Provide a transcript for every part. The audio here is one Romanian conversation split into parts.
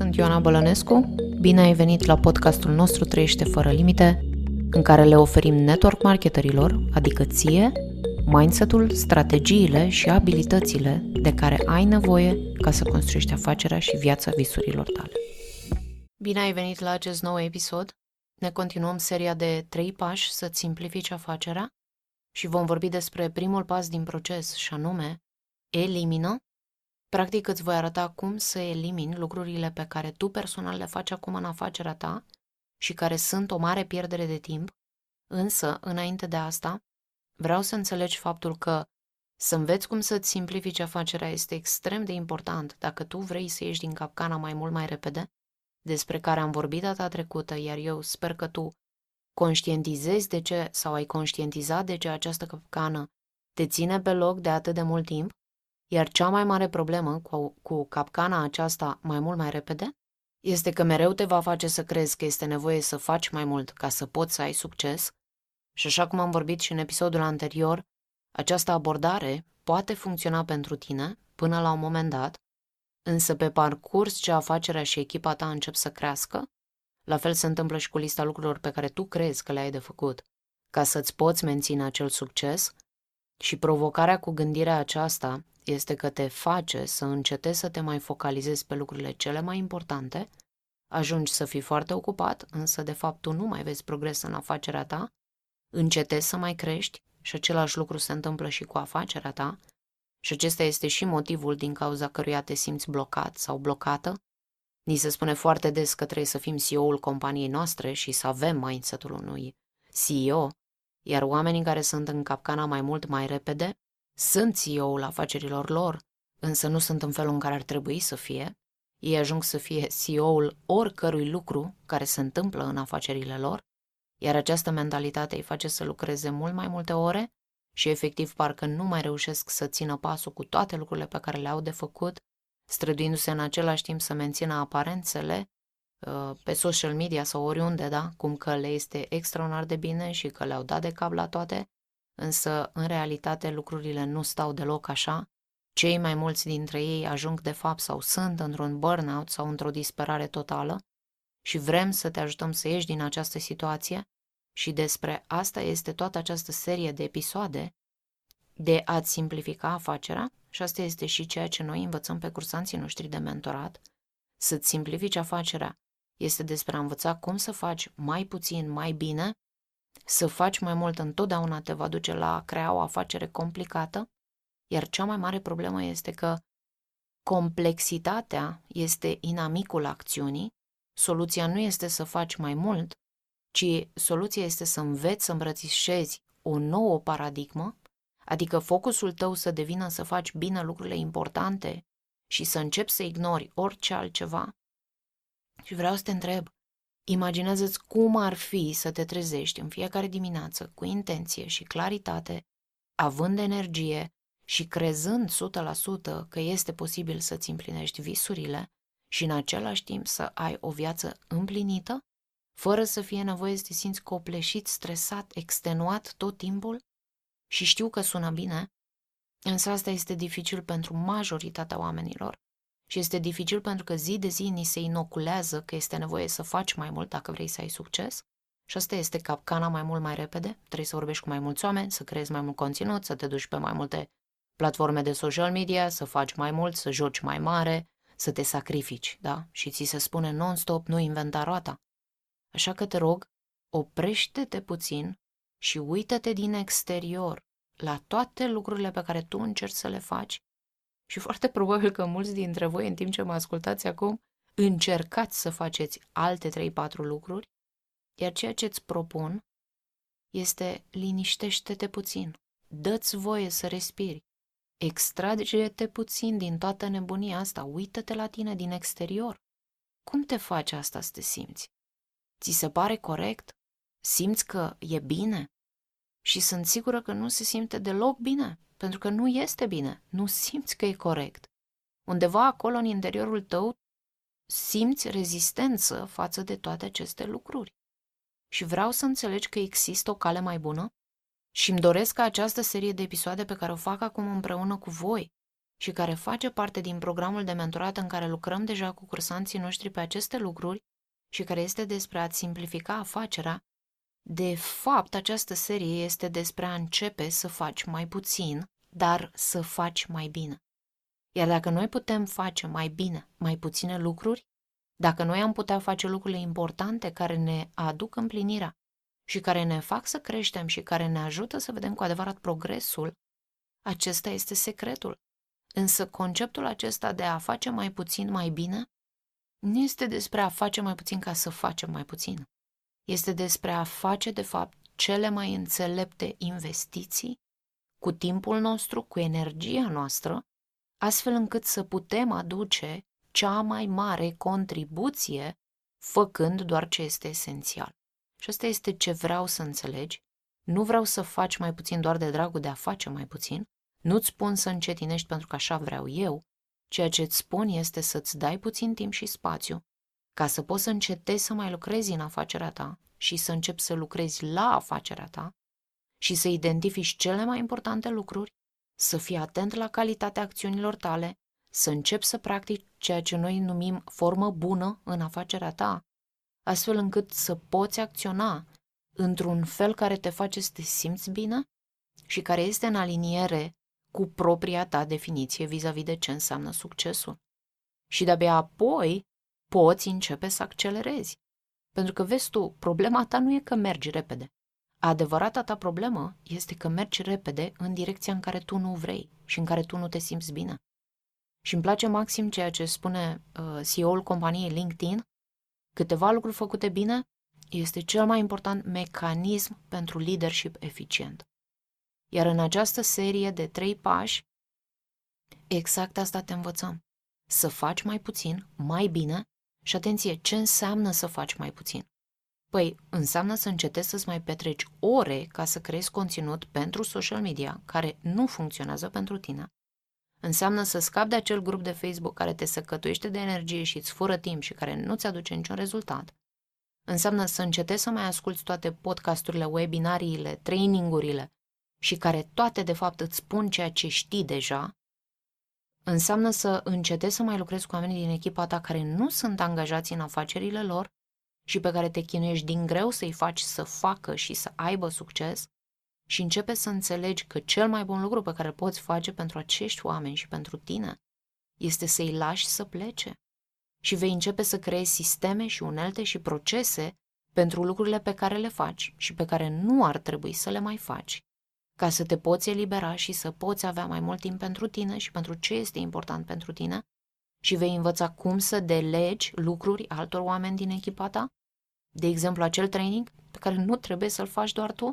sunt Ioana Bălănescu. Bine ai venit la podcastul nostru Trăiește fără limite, în care le oferim network marketerilor, adică ție, mindset-ul, strategiile și abilitățile de care ai nevoie ca să construiești afacerea și viața visurilor tale. Bine ai venit la acest nou episod. Ne continuăm seria de trei pași să-ți simplifici afacerea și vom vorbi despre primul pas din proces și anume elimină Practic îți voi arăta cum să elimini lucrurile pe care tu personal le faci acum în afacerea ta și care sunt o mare pierdere de timp, însă, înainte de asta, vreau să înțelegi faptul că să înveți cum să-ți simplifici afacerea este extrem de important dacă tu vrei să ieși din capcana mai mult mai repede, despre care am vorbit data trecută, iar eu sper că tu conștientizezi de ce sau ai conștientizat de ce această capcană te ține pe loc de atât de mult timp iar cea mai mare problemă cu, cu capcana aceasta mai mult mai repede este că mereu te va face să crezi că este nevoie să faci mai mult ca să poți să ai succes. Și așa cum am vorbit și în episodul anterior, această abordare poate funcționa pentru tine până la un moment dat, însă pe parcurs ce afacerea și echipa ta încep să crească, la fel se întâmplă și cu lista lucrurilor pe care tu crezi că le-ai de făcut. Ca să-ți poți menține acel succes și provocarea cu gândirea aceasta este că te face să încetezi să te mai focalizezi pe lucrurile cele mai importante, ajungi să fii foarte ocupat, însă de fapt tu nu mai vezi progres în afacerea ta, încetezi să mai crești și același lucru se întâmplă și cu afacerea ta și acesta este și motivul din cauza căruia te simți blocat sau blocată. Ni se spune foarte des că trebuie să fim CEO-ul companiei noastre și să avem mindset-ul unui CEO, iar oamenii care sunt în capcana mai mult mai repede sunt CEO-ul afacerilor lor, însă nu sunt în felul în care ar trebui să fie. Ei ajung să fie CEO-ul oricărui lucru care se întâmplă în afacerile lor, iar această mentalitate îi face să lucreze mult mai multe ore și efectiv parcă nu mai reușesc să țină pasul cu toate lucrurile pe care le-au de făcut, străduindu-se în același timp să mențină aparențele uh, pe social media sau oriunde, da, cum că le este extraordinar de bine și că le-au dat de cap la toate, însă în realitate lucrurile nu stau deloc așa. Cei mai mulți dintre ei ajung de fapt sau sunt într-un burnout sau într-o disperare totală și vrem să te ajutăm să ieși din această situație și despre asta este toată această serie de episoade de a-ți simplifica afacerea și asta este și ceea ce noi învățăm pe cursanții noștri de mentorat, să-ți simplifici afacerea este despre a învăța cum să faci mai puțin, mai bine să faci mai mult întotdeauna te va duce la a crea o afacere complicată, iar cea mai mare problemă este că complexitatea este inamicul acțiunii, soluția nu este să faci mai mult, ci soluția este să înveți să îmbrățișezi o nouă paradigmă, adică focusul tău să devină să faci bine lucrurile importante și să începi să ignori orice altceva. Și vreau să te întreb, Imaginează-ți cum ar fi să te trezești în fiecare dimineață cu intenție și claritate, având energie și crezând 100% că este posibil să-ți împlinești visurile și în același timp să ai o viață împlinită, fără să fie nevoie să te simți copleșit, stresat, extenuat tot timpul? Și știu că sună bine, însă asta este dificil pentru majoritatea oamenilor. Și este dificil pentru că zi de zi ni se inoculează că este nevoie să faci mai mult dacă vrei să ai succes. Și asta este capcana mai mult mai repede. Trebuie să vorbești cu mai mulți oameni, să creezi mai mult conținut, să te duci pe mai multe platforme de social media, să faci mai mult, să joci mai mare, să te sacrifici, da? Și ți se spune non-stop, nu inventa roata. Așa că te rog, oprește-te puțin și uită-te din exterior la toate lucrurile pe care tu încerci să le faci și foarte probabil că mulți dintre voi, în timp ce mă ascultați acum, încercați să faceți alte 3-4 lucruri, iar ceea ce îți propun este liniștește-te puțin, dă-ți voie să respiri, extrage-te puțin din toată nebunia asta, uită-te la tine din exterior. Cum te faci asta să te simți? Ți se pare corect? Simți că e bine? Și sunt sigură că nu se simte deloc bine pentru că nu este bine, nu simți că e corect. Undeva acolo în interiorul tău simți rezistență față de toate aceste lucruri. Și vreau să înțelegi că există o cale mai bună și îmi doresc ca această serie de episoade pe care o fac acum împreună cu voi și care face parte din programul de mentorat în care lucrăm deja cu cursanții noștri pe aceste lucruri și care este despre a-ți simplifica afacerea, de fapt această serie este despre a începe să faci mai puțin, dar să faci mai bine. Iar dacă noi putem face mai bine, mai puține lucruri, dacă noi am putea face lucrurile importante care ne aduc împlinirea și care ne fac să creștem și care ne ajută să vedem cu adevărat progresul, acesta este secretul. Însă conceptul acesta de a face mai puțin mai bine nu este despre a face mai puțin ca să facem mai puțin. Este despre a face, de fapt, cele mai înțelepte investiții cu timpul nostru, cu energia noastră, astfel încât să putem aduce cea mai mare contribuție făcând doar ce este esențial. Și asta este ce vreau să înțelegi. Nu vreau să faci mai puțin doar de dragul de a face mai puțin. Nu-ți spun să încetinești pentru că așa vreau eu. Ceea ce îți spun este să-ți dai puțin timp și spațiu ca să poți să încetezi să mai lucrezi în afacerea ta și să începi să lucrezi la afacerea ta și să identifici cele mai importante lucruri, să fii atent la calitatea acțiunilor tale, să începi să practici ceea ce noi numim formă bună în afacerea ta, astfel încât să poți acționa într-un fel care te face să te simți bine și care este în aliniere cu propria ta definiție vis-a-vis de ce înseamnă succesul. Și de-abia apoi poți începe să accelerezi. Pentru că, vezi tu, problema ta nu e că mergi repede. Adevărata ta problemă este că mergi repede în direcția în care tu nu vrei și în care tu nu te simți bine. Și îmi place maxim ceea ce spune uh, CEO-ul companiei LinkedIn, câteva lucruri făcute bine este cel mai important mecanism pentru leadership eficient. Iar în această serie de trei pași, exact asta te învățăm. Să faci mai puțin, mai bine și atenție, ce înseamnă să faci mai puțin? Păi, înseamnă să încetezi să-ți mai petreci ore ca să creezi conținut pentru social media care nu funcționează pentru tine. Înseamnă să scapi de acel grup de Facebook care te săcătuiește de energie și îți fură timp și care nu-ți aduce niciun rezultat. Înseamnă să încetezi să mai asculți toate podcasturile, webinariile, trainingurile și care toate de fapt îți spun ceea ce știi deja înseamnă să încetezi să mai lucrezi cu oamenii din echipa ta care nu sunt angajați în afacerile lor și pe care te chinuiești din greu să-i faci să facă și să aibă succes și începe să înțelegi că cel mai bun lucru pe care poți face pentru acești oameni și pentru tine este să-i lași să plece. Și vei începe să creezi sisteme și unelte și procese pentru lucrurile pe care le faci și pe care nu ar trebui să le mai faci ca să te poți elibera și să poți avea mai mult timp pentru tine și pentru ce este important pentru tine și vei învăța cum să delegi lucruri altor oameni din echipa ta, de exemplu acel training pe care nu trebuie să-l faci doar tu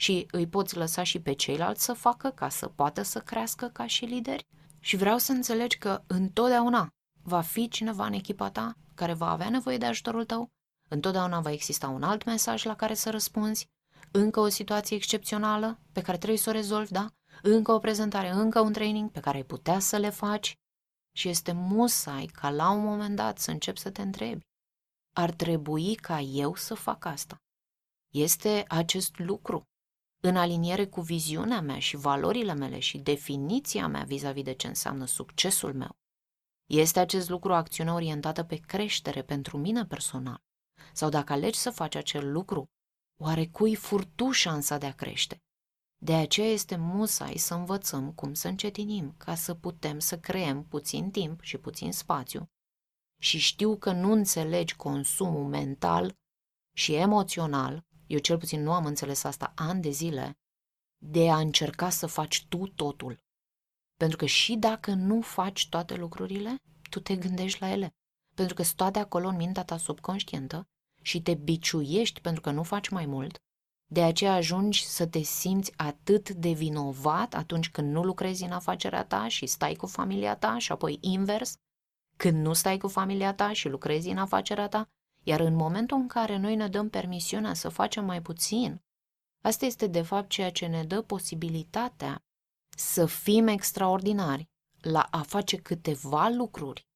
și îi poți lăsa și pe ceilalți să facă ca să poată să crească ca și lideri. Și vreau să înțelegi că întotdeauna va fi cineva în echipa ta care va avea nevoie de ajutorul tău, întotdeauna va exista un alt mesaj la care să răspunzi încă o situație excepțională pe care trebuie să o rezolvi, da? Încă o prezentare, încă un training pe care ai putea să le faci și este musai ca la un moment dat să începi să te întrebi. Ar trebui ca eu să fac asta? Este acest lucru în aliniere cu viziunea mea și valorile mele și definiția mea vis-a-vis de ce înseamnă succesul meu? Este acest lucru o acțiune orientată pe creștere pentru mine personal? Sau dacă alegi să faci acel lucru Oare cui furtu șansa de a crește? De aceea este musai să învățăm cum să încetinim ca să putem să creăm puțin timp și puțin spațiu. Și știu că nu înțelegi consumul mental și emoțional, eu cel puțin nu am înțeles asta ani de zile, de a încerca să faci tu totul. Pentru că și dacă nu faci toate lucrurile, tu te gândești la ele. Pentru că sunt toate acolo în mintea ta subconștientă și te biciuiești pentru că nu faci mai mult, de aceea ajungi să te simți atât de vinovat atunci când nu lucrezi în afacerea ta și stai cu familia ta și apoi invers, când nu stai cu familia ta și lucrezi în afacerea ta, iar în momentul în care noi ne dăm permisiunea să facem mai puțin, asta este de fapt ceea ce ne dă posibilitatea să fim extraordinari la a face câteva lucruri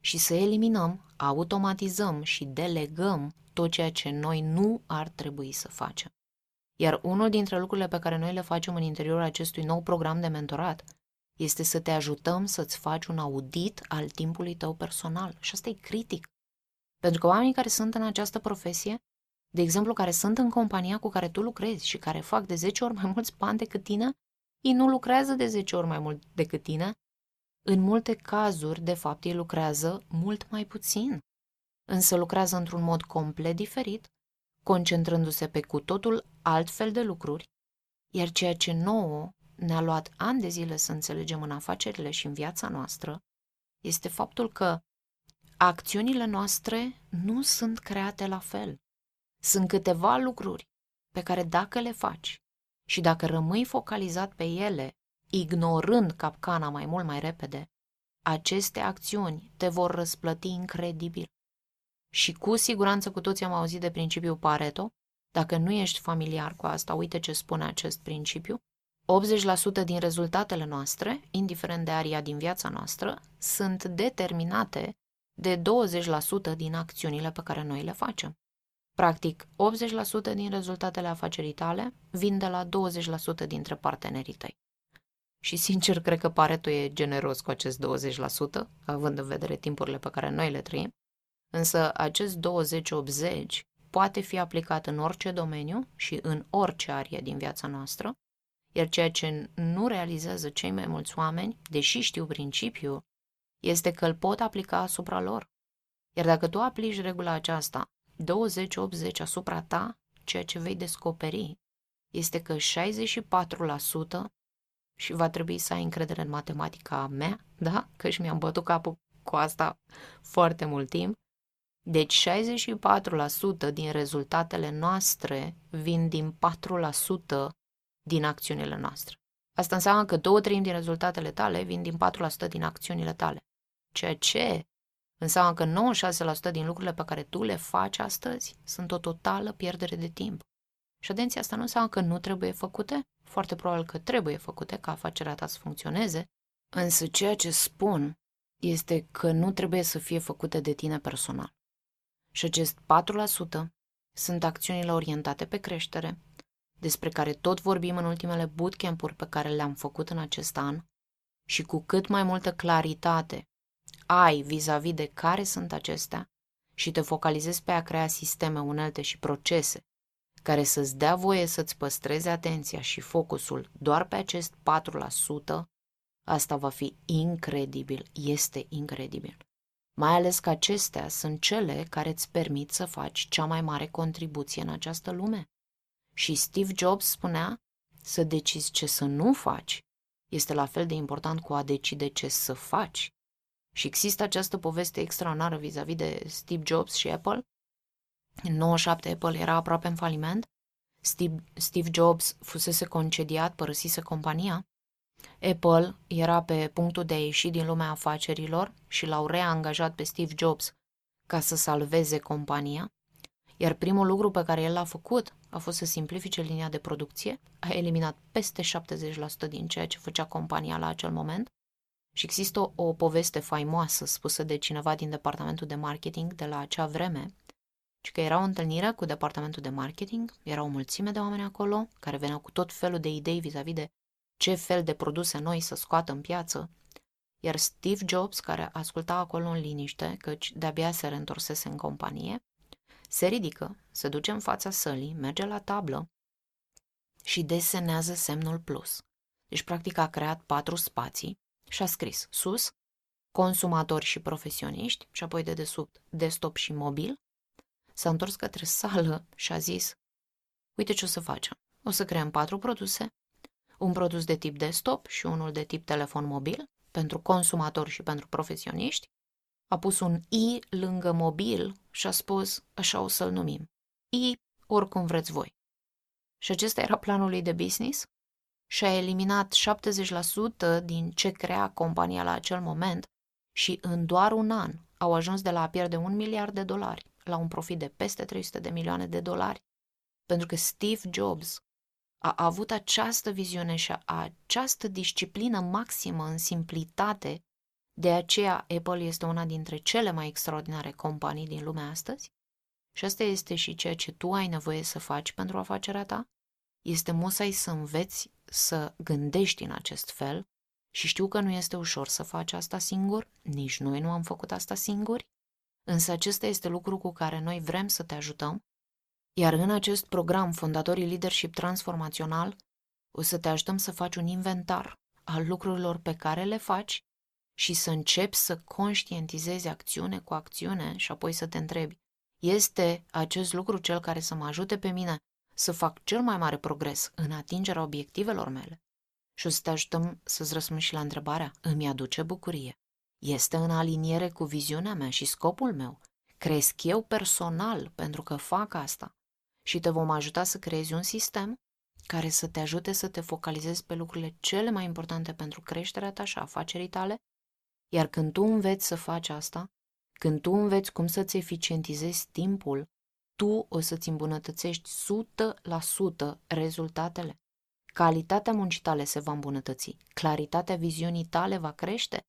și să eliminăm, automatizăm și delegăm tot ceea ce noi nu ar trebui să facem. Iar unul dintre lucrurile pe care noi le facem în interiorul acestui nou program de mentorat este să te ajutăm să-ți faci un audit al timpului tău personal. Și asta e critic. Pentru că oamenii care sunt în această profesie, de exemplu, care sunt în compania cu care tu lucrezi și care fac de 10 ori mai mulți bani decât tine, ei nu lucrează de 10 ori mai mult decât tine. În multe cazuri, de fapt, ei lucrează mult mai puțin. Însă lucrează într-un mod complet diferit, concentrându-se pe cu totul altfel de lucruri, iar ceea ce nouă ne-a luat ani de zile să înțelegem în afacerile și în viața noastră, este faptul că acțiunile noastre nu sunt create la fel. Sunt câteva lucruri pe care dacă le faci și dacă rămâi focalizat pe ele, ignorând capcana mai mult mai repede, aceste acțiuni te vor răsplăti incredibil. Și cu siguranță cu toții am auzit de principiul Pareto. Dacă nu ești familiar cu asta, uite ce spune acest principiu. 80% din rezultatele noastre, indiferent de aria din viața noastră, sunt determinate de 20% din acțiunile pe care noi le facem. Practic, 80% din rezultatele afacerii tale vin de la 20% dintre partenerii tăi. Și sincer, cred că Pareto e generos cu acest 20%, având în vedere timpurile pe care noi le trăim, însă acest 20-80 poate fi aplicat în orice domeniu și în orice arie din viața noastră, iar ceea ce nu realizează cei mai mulți oameni, deși știu principiul, este că îl pot aplica asupra lor. Iar dacă tu aplici regula aceasta 20-80 asupra ta, ceea ce vei descoperi este că 64% și va trebui să ai încredere în matematica mea, da? Că și mi-am bătut capul cu asta foarte mult timp. Deci 64% din rezultatele noastre vin din 4% din acțiunile noastre. Asta înseamnă că două treimi din rezultatele tale vin din 4% din acțiunile tale. Ceea ce înseamnă că 96% din lucrurile pe care tu le faci astăzi sunt o totală pierdere de timp. Și atenție, asta nu înseamnă că nu trebuie făcute, foarte probabil că trebuie făcute ca afacerea ta să funcționeze, însă ceea ce spun este că nu trebuie să fie făcute de tine personal. Și acest 4% sunt acțiunile orientate pe creștere, despre care tot vorbim în ultimele bootcamp-uri pe care le-am făcut în acest an, și cu cât mai multă claritate ai vis-a-vis de care sunt acestea și te focalizezi pe a crea sisteme, unelte și procese care să-ți dea voie să-ți păstreze atenția și focusul doar pe acest 4%, asta va fi incredibil, este incredibil. Mai ales că acestea sunt cele care îți permit să faci cea mai mare contribuție în această lume. Și Steve Jobs spunea să decizi ce să nu faci este la fel de important cu a decide ce să faci. Și există această poveste extraordinară vis-a-vis de Steve Jobs și Apple. În 97 Apple era aproape în faliment. Steve, Steve Jobs fusese concediat, părăsise compania. Apple era pe punctul de a ieși din lumea afacerilor și l-au reangajat pe Steve Jobs ca să salveze compania. Iar primul lucru pe care el l-a făcut a fost să simplifice linia de producție, a eliminat peste 70% din ceea ce făcea compania la acel moment și există o, o poveste faimoasă spusă de cineva din departamentul de marketing de la acea vreme, și că era o întâlnire cu departamentul de marketing, era o mulțime de oameni acolo care veneau cu tot felul de idei vis-a-vis de ce fel de produse noi să scoată în piață, iar Steve Jobs, care asculta acolo în liniște, căci de-abia se reîntorsese în companie, se ridică, se duce în fața sălii, merge la tablă și desenează semnul plus. Deci, practic, a creat patru spații și a scris sus, consumatori și profesioniști, și apoi de desubt desktop și mobil, s-a întors către sală și a zis, uite ce o să facem. O să creăm patru produse, un produs de tip desktop și unul de tip telefon mobil, pentru consumatori și pentru profesioniști, a pus un I lângă mobil și a spus, așa o să-l numim, I oricum vreți voi. Și acesta era planul lui de business. Și a eliminat 70% din ce crea compania la acel moment și în doar un an au ajuns de la a pierde un miliard de dolari la un profit de peste 300 de milioane de dolari. Pentru că Steve Jobs a avut această viziune și această disciplină maximă în simplitate de aceea, Apple este una dintre cele mai extraordinare companii din lumea astăzi și asta este și ceea ce tu ai nevoie să faci pentru afacerea ta. Este musai să înveți să gândești în acest fel Și știu că nu este ușor să faci asta singur, nici noi nu am făcut asta singuri, însă acesta este lucru cu care noi vrem să te ajutăm, iar în acest program Fondatorii Leadership Transformațional o să te ajutăm să faci un inventar al lucrurilor pe care le faci și să începi să conștientizezi acțiune cu acțiune și apoi să te întrebi, este acest lucru cel care să mă ajute pe mine să fac cel mai mare progres în atingerea obiectivelor mele? Și o să te ajutăm să-ți răspunzi și la întrebarea, îmi aduce bucurie? Este în aliniere cu viziunea mea și scopul meu? Cresc eu personal pentru că fac asta? Și te vom ajuta să creezi un sistem care să te ajute să te focalizezi pe lucrurile cele mai importante pentru creșterea ta și afacerii tale, iar când tu înveți să faci asta, când tu înveți cum să-ți eficientizezi timpul, tu o să-ți îmbunătățești 100% rezultatele. Calitatea muncii tale se va îmbunătăți, claritatea viziunii tale va crește,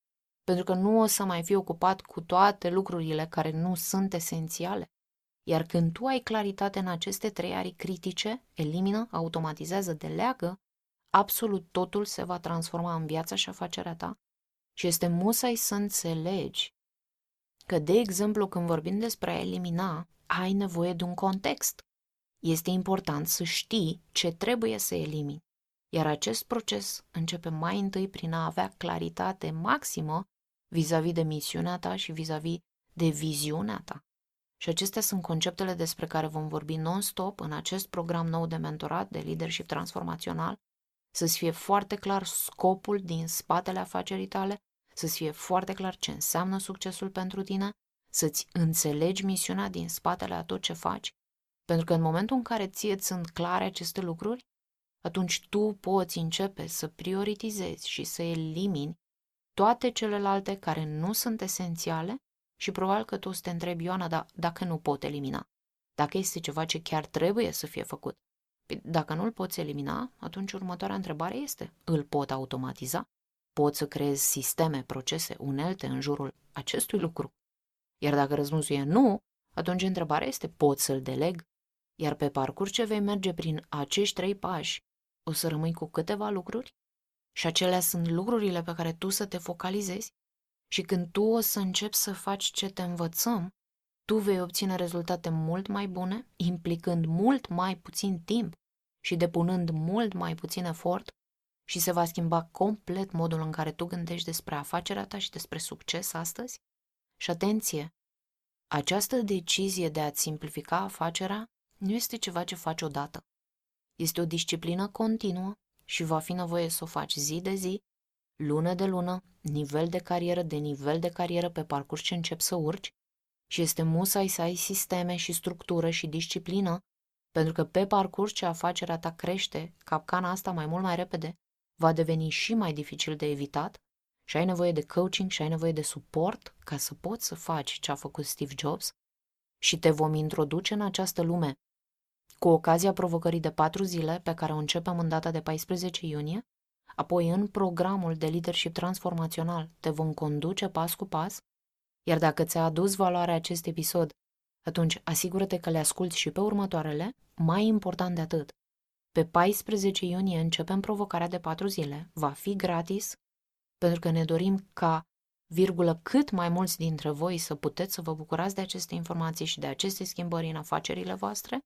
pentru că nu o să mai fii ocupat cu toate lucrurile care nu sunt esențiale. Iar când tu ai claritate în aceste trei arii critice, elimină, automatizează, deleagă, absolut totul se va transforma în viața și afacerea ta. Și este musai să înțelegi că, de exemplu, când vorbim despre a elimina, ai nevoie de un context. Este important să știi ce trebuie să elimini. Iar acest proces începe mai întâi prin a avea claritate maximă vis-a-vis de misiunea ta și vis-a-vis de viziunea ta. Și acestea sunt conceptele despre care vom vorbi non-stop în acest program nou de mentorat de leadership transformațional, să-ți fie foarte clar scopul din spatele afacerii tale, să-ți fie foarte clar ce înseamnă succesul pentru tine, să-ți înțelegi misiunea din spatele a tot ce faci, pentru că în momentul în care ție sunt clare aceste lucruri, atunci tu poți începe să prioritizezi și să elimini toate celelalte care nu sunt esențiale și probabil că tu o să te întrebi, Ioana, dar dacă nu pot elimina, dacă este ceva ce chiar trebuie să fie făcut, păi dacă nu îl poți elimina, atunci următoarea întrebare este, îl pot automatiza? Pot să creez sisteme, procese, unelte în jurul acestui lucru? Iar dacă răspunsul e nu, atunci întrebarea este, pot să-l deleg? Iar pe parcurs ce vei merge prin acești trei pași, o să rămâi cu câteva lucruri și acelea sunt lucrurile pe care tu să te focalizezi și când tu o să începi să faci ce te învățăm, tu vei obține rezultate mult mai bune, implicând mult mai puțin timp și depunând mult mai puțin efort și se va schimba complet modul în care tu gândești despre afacerea ta și despre succes astăzi? Și atenție! Această decizie de a-ți simplifica afacerea nu este ceva ce faci odată. Este o disciplină continuă și va fi nevoie să o faci zi de zi, lună de lună, nivel de carieră de nivel de carieră pe parcurs ce începi să urci. Și este musai să ai sisteme și structură și disciplină, pentru că pe parcurs ce afacerea ta crește, capcana asta mai mult mai repede, va deveni și mai dificil de evitat și ai nevoie de coaching și ai nevoie de suport ca să poți să faci ce a făcut Steve Jobs și te vom introduce în această lume cu ocazia provocării de patru zile pe care o începem în data de 14 iunie, apoi în programul de leadership transformațional te vom conduce pas cu pas, iar dacă ți-a adus valoarea acest episod, atunci asigură-te că le asculți și pe următoarele, mai important de atât. Pe 14 iunie începem provocarea de patru zile, va fi gratis, pentru că ne dorim ca virgulă, cât mai mulți dintre voi să puteți să vă bucurați de aceste informații și de aceste schimbări în afacerile voastre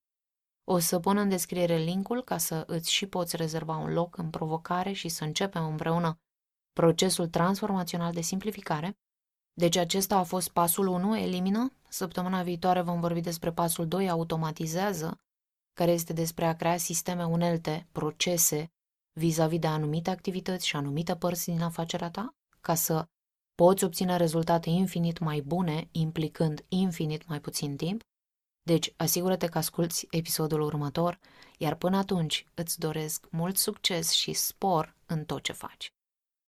o să pun în descriere linkul ca să îți și poți rezerva un loc în provocare și să începem împreună procesul transformațional de simplificare. Deci acesta a fost pasul 1, elimină. Săptămâna viitoare vom vorbi despre pasul 2, automatizează, care este despre a crea sisteme unelte, procese, vis-a-vis de anumite activități și anumite părți din afacerea ta, ca să poți obține rezultate infinit mai bune, implicând infinit mai puțin timp. Deci, asigură-te că asculți episodul următor, iar până atunci îți doresc mult succes și spor în tot ce faci.